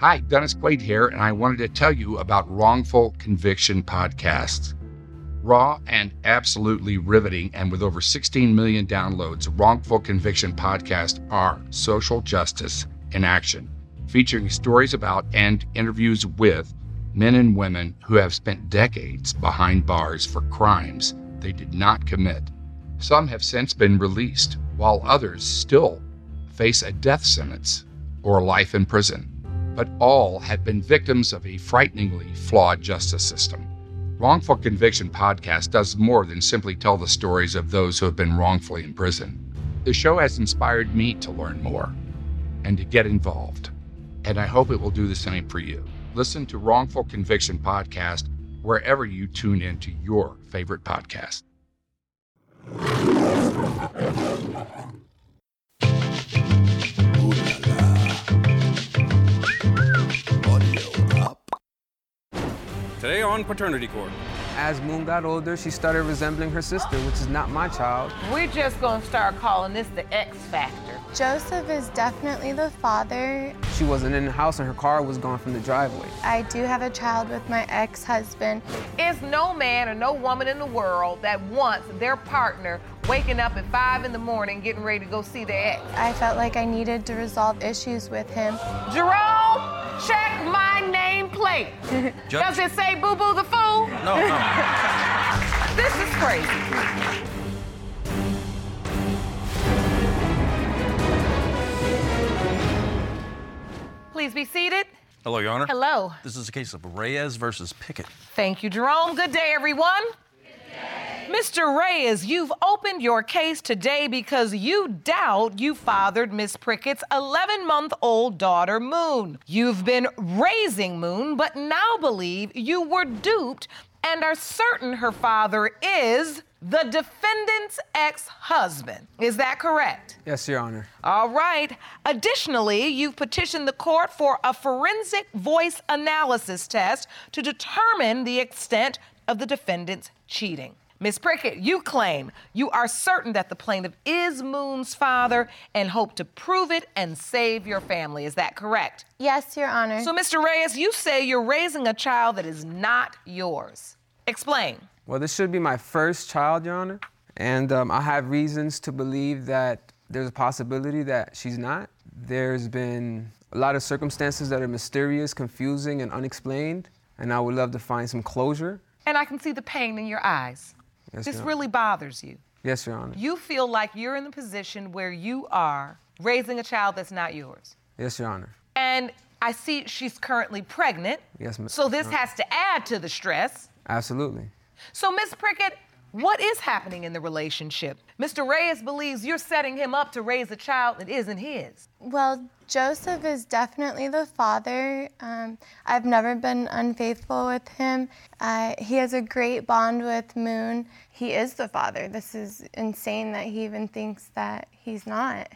Hi, Dennis Quaid here, and I wanted to tell you about Wrongful Conviction Podcasts. Raw and absolutely riveting, and with over 16 million downloads, Wrongful Conviction Podcasts are social justice in action, featuring stories about and interviews with men and women who have spent decades behind bars for crimes they did not commit. Some have since been released, while others still face a death sentence or life in prison. But all have been victims of a frighteningly flawed justice system. Wrongful Conviction Podcast does more than simply tell the stories of those who have been wrongfully imprisoned. The show has inspired me to learn more and to get involved, and I hope it will do the same for you. Listen to Wrongful Conviction Podcast wherever you tune in to your favorite podcast. Today on Paternity Court. As Moon got older, she started resembling her sister, which is not my child. We're just gonna start calling this the X Factor. Joseph is definitely the father. She wasn't in the house and her car was gone from the driveway. I do have a child with my ex husband. It's no man or no woman in the world that wants their partner waking up at five in the morning getting ready to go see their ex. I felt like I needed to resolve issues with him. Jerome, check my nameplate. Does it say Boo Boo the Fool? No, no. This is crazy. Please be seated. Hello, Your Honor. Hello. This is a case of Reyes versus Prickett. Thank you, Jerome. Good day, everyone. Mr. Reyes, you've opened your case today because you doubt you fathered Miss Prickett's 11 month old daughter, Moon. You've been raising Moon, but now believe you were duped and are certain her father is the defendant's ex husband. Is that correct? Yes, Your Honor. All right. Additionally, you've petitioned the court for a forensic voice analysis test to determine the extent of the defendant's cheating. Ms. Prickett, you claim you are certain that the plaintiff is Moon's father and hope to prove it and save your family. Is that correct? Yes, Your Honor. So, Mr. Reyes, you say you're raising a child that is not yours. Explain. Well, this should be my first child, Your Honor. And um, I have reasons to believe that there's a possibility that she's not. There's been a lot of circumstances that are mysterious, confusing, and unexplained. And I would love to find some closure. And I can see the pain in your eyes. Yes, this really bothers you. Yes, Your Honor. You feel like you're in the position where you are raising a child that's not yours. Yes, Your Honor. And I see she's currently pregnant. Yes, ma'am. So this has to add to the stress. Absolutely. So, Miss Prickett, what is happening in the relationship? Mr. Reyes believes you're setting him up to raise a child that isn't his. well, Joseph is definitely the father. Um, I've never been unfaithful with him. Uh, he has a great bond with Moon. He is the father. This is insane that he even thinks that he's not.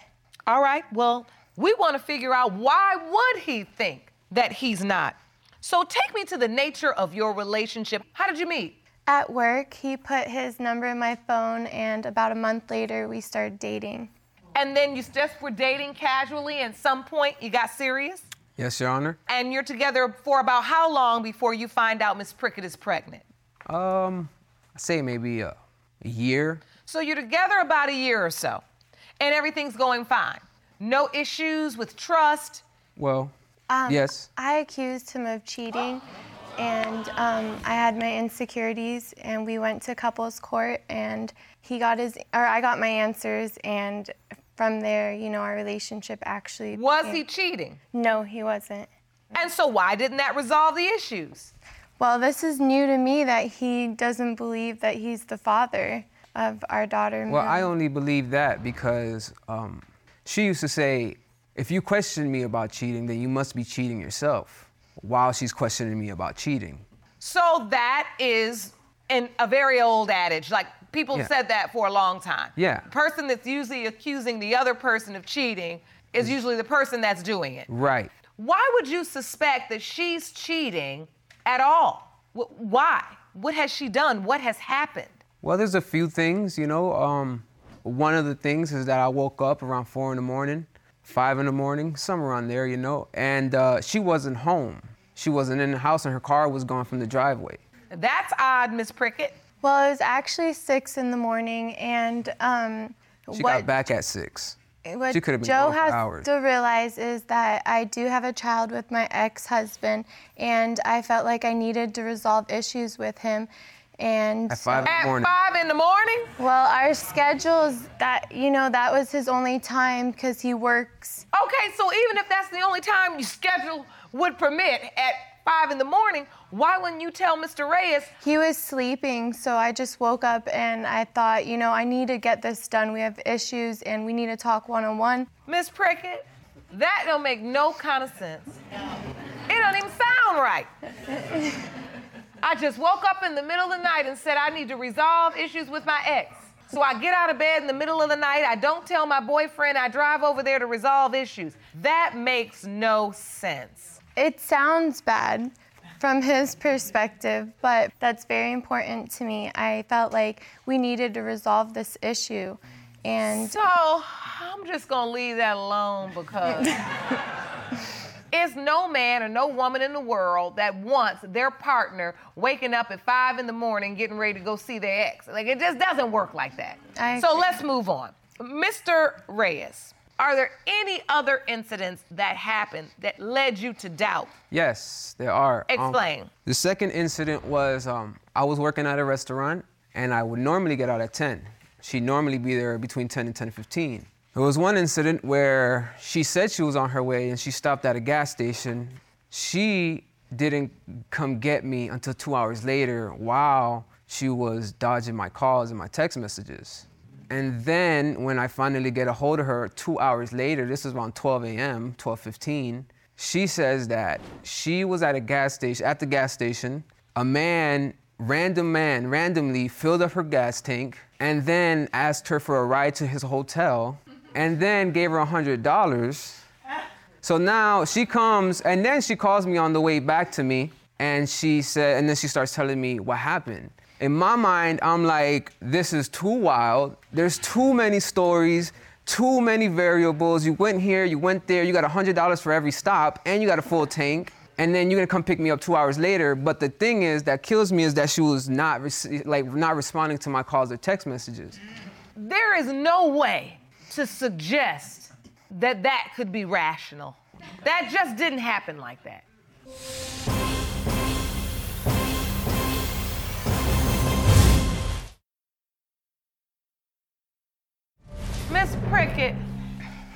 All right, well, we want to figure out why would he think that he's not? So take me to the nature of your relationship. How did you meet? At work, he put his number in my phone, and about a month later, we started dating. And then you just were dating casually, and some point you got serious? Yes, Your Honor. And you're together for about how long before you find out Miss Prickett is pregnant? Um, I say maybe a, a year. So you're together about a year or so, and everything's going fine. No issues with trust. Well, Um, yes. I accused him of cheating, and um, I had my insecurities, and we went to couples court, and he got his, or I got my answers, and from there, you know, our relationship actually. Was became- he cheating? No, he wasn't. And so why didn't that resolve the issues? Well, this is new to me that he doesn't believe that he's the father of our daughter. Well, I only believe that because um, she used to say, if you question me about cheating, then you must be cheating yourself, while she's questioning me about cheating. So that is an, a very old adage. Like people Yeah. said that for a long time. Yeah. The person that's usually accusing the other person of cheating is usually the person that's doing it. Right. Why would you suspect that she's cheating at all? Wh- Why? What has she done? What has happened? Well, there's a few things, you know. Um, one of the things is that I woke up around four in the morning five in the morning, somewhere on there, you know. And uh, she wasn't home. She wasn't in the house, and her car was gone from the driveway. That's odd, Miss Prickett. Well, it was actually six in the morning, and um, She what got back at six. what She could have been Joe gone for has hours. to realize is that I do have a child with my ex-husband, and I felt like I needed to resolve issues with him. And At five in the morning. In the morning? well, our schedules that you know that was his only time because he works. Okay, so even if that's the only time your schedule would permit at five in the morning, why wouldn't you tell Mr. Reyes? He was sleeping, so I just woke up and I thought, you know, I need to get this done. We have issues, and we need to talk one-on-one. Miss Prickett, that don't make no kind of sense. It don't even sound right. I just woke up in the middle of the night and said I need to resolve issues with my ex. So I get out of bed in the middle of the night. I don't tell my boyfriend. I drive over there to resolve issues. That makes no sense. It sounds bad from his perspective, but that's very important to me. I felt like we needed to resolve this issue. And So I'm just gonna leave that alone because it's no man or no woman in the world that wants their partner waking up at five in the morning getting ready to go see their ex. Like it just doesn't work like that. I so agree. let's move on. Mr. Reyes, are there any other incidents that happened that led you to doubt? Yes, there are. Um, Explain. the second incident was um, I was working at a restaurant and I would normally get out at 10. She'd normally be there between 10 and 10:15. There was one incident where she said she was on her way and she stopped at a gas station. She didn't come get me until two hours later while she was dodging my calls and my text messages. And then when I finally get a hold of her two hours later, this is around 12 a.m., 12:15, she says that she was at a gas station, at the gas station, a man, random man, randomly filled up her gas tank and then asked her for a ride to his hotel and then gave her $100. So now she comes and then she calls me on the way back to me and she said, and then she starts telling me what happened. In my mind, I'm like, this is too wild. There's too many stories, too many variables. You went here, you went there, you got $100 for every stop, and you got a full tank. And then you're gonna come pick me up two hours later. But the thing is, that kills me is that she was not like not responding to my calls or text messages. There is no way to suggest that that could be rational. That just didn't happen like that. Miss Prickett,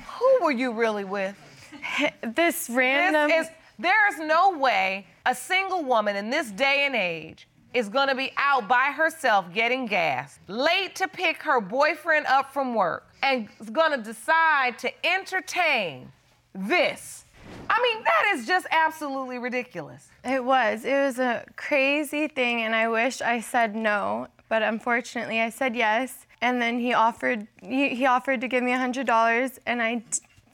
who were you really with? this random. This is, there's no way a single woman in this day and age is gonna be out by herself getting gas, late to pick her boyfriend up from work, and is gonna decide to entertain this. I mean, that is just absolutely ridiculous. It was. It was a crazy thing, and I wish I said no, but unfortunately I said yes. And then he offered he, he offered to give me hundred dollars, and I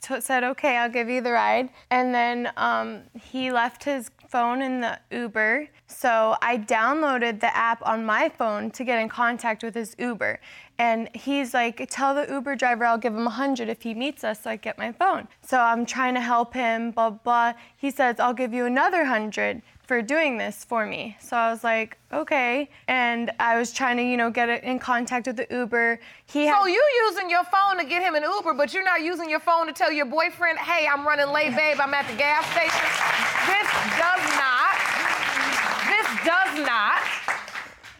t- said okay, I'll give you the ride. And then um, he left his phone in the Uber, so I downloaded the app on my phone to get in contact with his Uber. And he's like, tell the Uber driver I'll give him a hundred if he meets us, so I get my phone. So I'm trying to help him, blah blah. He says I'll give you another hundred for doing this for me. So I was like, okay. And I was trying to, you know, get in contact with the Uber. He had, So you using your phone to get him an Uber, but you're not using your phone to tell your boyfriend, hey, I'm running late, babe, I'm at the gas station. This does not, this does not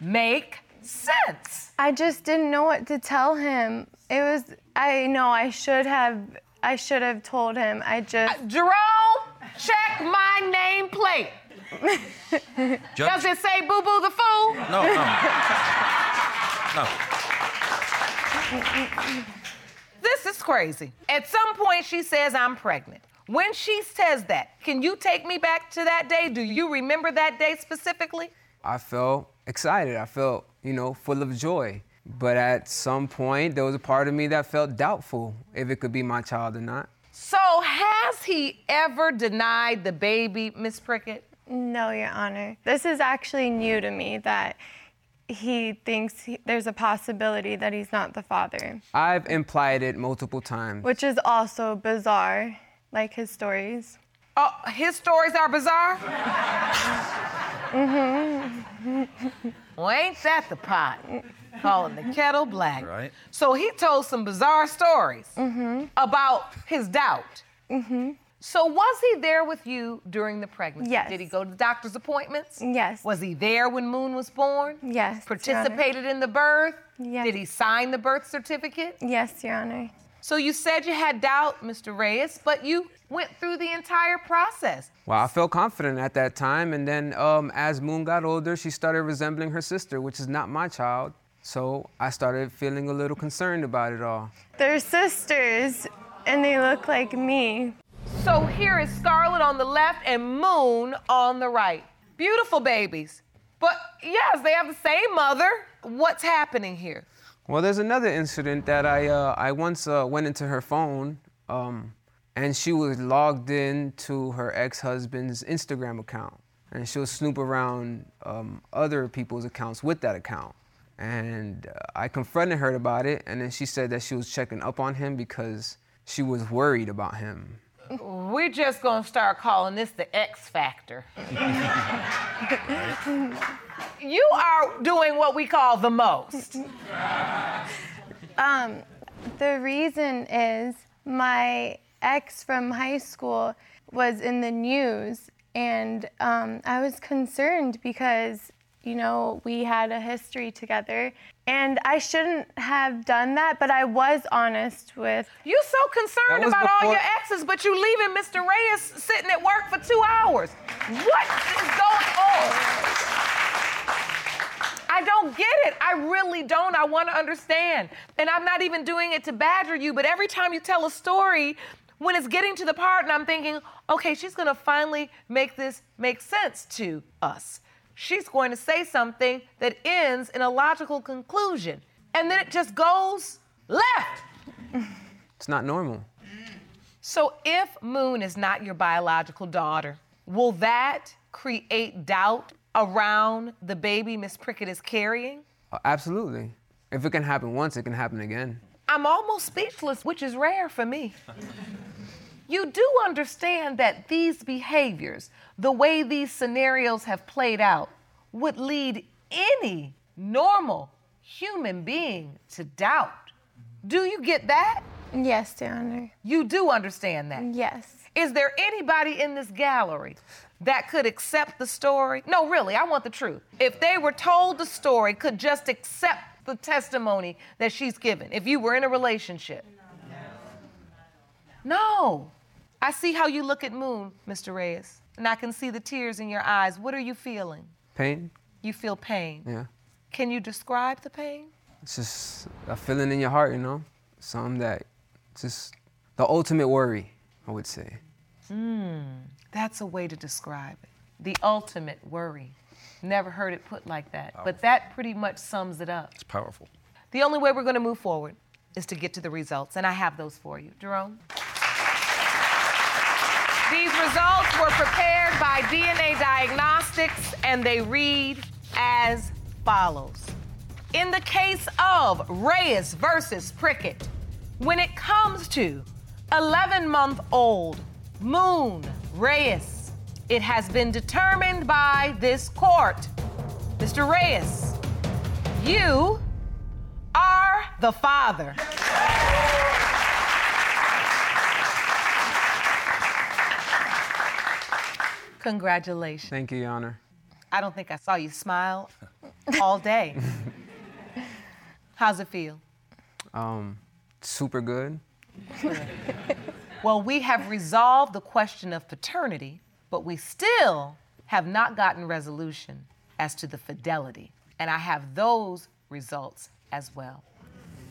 make sense. I just didn't know what to tell him. It was, I know I should have, I should have told him. I just, uh, Jerome, check my nameplate. Judge? Does it say Boo Boo the Fool? No, no. No. This is crazy. At some point, she says, I'm pregnant. When she says that, can you take me back to that day? Do you remember that day specifically? I felt excited. I felt, you know, full of joy. But at some point, there was a part of me that felt doubtful if it could be my child or not. So, has he ever denied the baby, Miss Prickett? no, Your Honor. This is actually new to me that he thinks he, there's a possibility that he's not the father, I've implied it multiple times. which is also bizarre, like his stories. Oh, his stories are bizarre? Mm-hmm. well, ain't that the pot? Calling the kettle black. Right. So he told some bizarre stories mm-hmm. about his doubt. Mm-hmm. So was he there with you during the pregnancy? Yes. Did he go to the doctor's appointments? Yes. Was he there when Moon was born? Yes. Your Honor. Participated in the birth? Yes. Did he sign the birth certificate? Yes, Your Honor. So you said you had doubt, Mr. Reyes, but you went through the entire process. Well, I felt confident at that time, and then um, as Moon got older, she started resembling her sister, which is not my child. So I started feeling a little concerned about it all. They're sisters, and they look like me. So here is Scarlet on the left and Moon on the right. Beautiful babies. But yes, they have the same mother. What's happening here? Well, there's another incident that I uh, I once uh, went into her phone, um, and she was logged in to her ex-husband's Instagram account, and she was snoop around um, other people's accounts with that account. And uh, I confronted her about it, and then she said that she was checking up on him because she was worried about him. We're just gonna start calling this the X Factor. you are doing what we call the most. Um, the reason is my ex from high school was in the news, and um, I was concerned because, you know, we had a history together, and I shouldn't have done that, but I was honest with. You so concerned That was about all your exes, but you leaving Mr. Reyes sitting at work for two hours. What is going on? I don't get it. I really don't. I want to understand. And I'm not even doing it to badger you, but every time you tell a story, when it's getting to the part and I'm thinking, okay, she's going to finally make this make sense to us. She's going to say something that ends in a logical conclusion. And then it just goes left. It's not normal. So if Moon is not your biological daughter, will that create doubt around the baby Miss Prickett is carrying? Uh, absolutely. If it can happen once, it can happen again. I'm almost speechless, which is rare for me. You do understand that these behaviors, the way these scenarios have played out, would lead any normal human being to doubt. Do you get that? Yes, Your Honor. You do understand that. Yes. Is there anybody in this gallery that could accept the story? No, really, I want the truth. If they were told the story, could just accept the testimony that she's given, if you were in a relationship? No. no. I see how you look at Moon, Mr. Reyes, and I can see the tears in your eyes. What are you feeling? Pain? You feel pain. Yeah. Can you describe the pain? It's just a feeling in your heart, you know? Something that just the ultimate worry, I would say. Mm. That's a way to describe it. The ultimate worry. Never heard it put like that. But that pretty much sums it up. It's powerful. The only way we're going to move forward is to get to the results, and I have those for you. Jerome? These results were prepared by DNA Diagnostics, and they read as follows. In the case of Reyes versus Prickett, when it comes to 11 month old Moon Reyes, it has been determined by this court. Mr. Reyes, you are the father. Congratulations. Thank you, Your Honor. I don't think I saw you smile all day. How's it feel? Um, super good. Well, we have resolved the question of paternity, but we still have not gotten resolution as to the fidelity. And I have those results as well.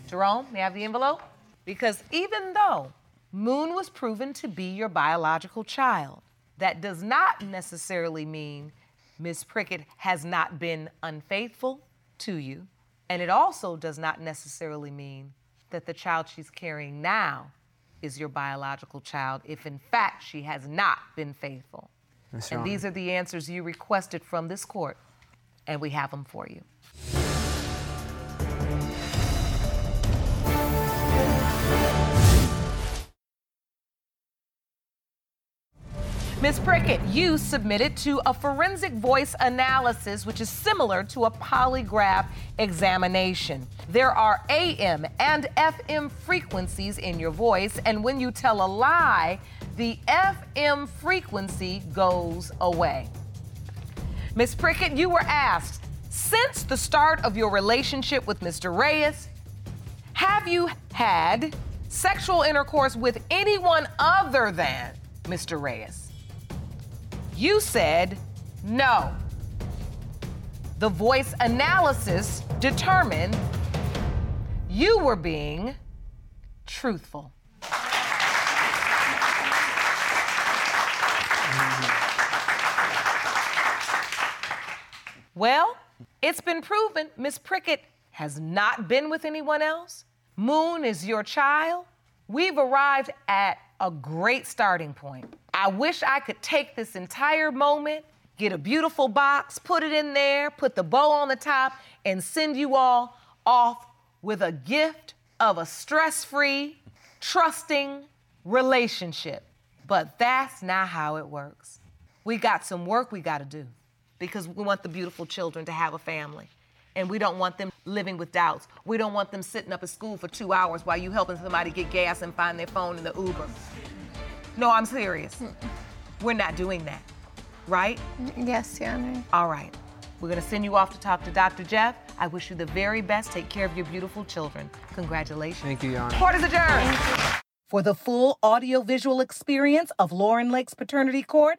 Jerome, may I have the envelope? Because even though Moon was proven to be your biological child, that does not necessarily mean Miss Prickett has not been unfaithful to you. And it also does not necessarily mean that the child she's carrying now is your biological child if in fact she has not been faithful. And these are the answers you requested from this court, and we have them for you. Ms. Prickett, you submitted to a forensic voice analysis, which is similar to a polygraph examination. There are AM and FM frequencies in your voice, and when you tell a lie, the FM frequency goes away. Ms. Prickett, you were asked, since the start of your relationship with Mr. Reyes, have you had sexual intercourse with anyone other than Mr. Reyes? You said no. The voice analysis determined you were being truthful. Well, it's been proven Miss Prickett has not been with anyone else. Moon is your child. We've arrived at a great starting point. I wish I could take this entire moment, get a beautiful box, put it in there, put the bow on the top, and send you all off with a gift of a stress free, trusting relationship. But that's not how it works. We got some work we got to do because we want the beautiful children to have a family. And we don't want them living with doubts. We don't want them sitting up at school for two hours while you helping somebody get gas and find their phone in the Uber. No, I'm serious. We're not doing that, right? Yes, Your Honor. All right. We're going to send you off to talk to Dr. Jeff. I wish you the very best. Take care of your beautiful children. Congratulations. Thank you, Your Honor. Court is adjourned. For the full audio-visual experience of Lauren Lake's Paternity Court,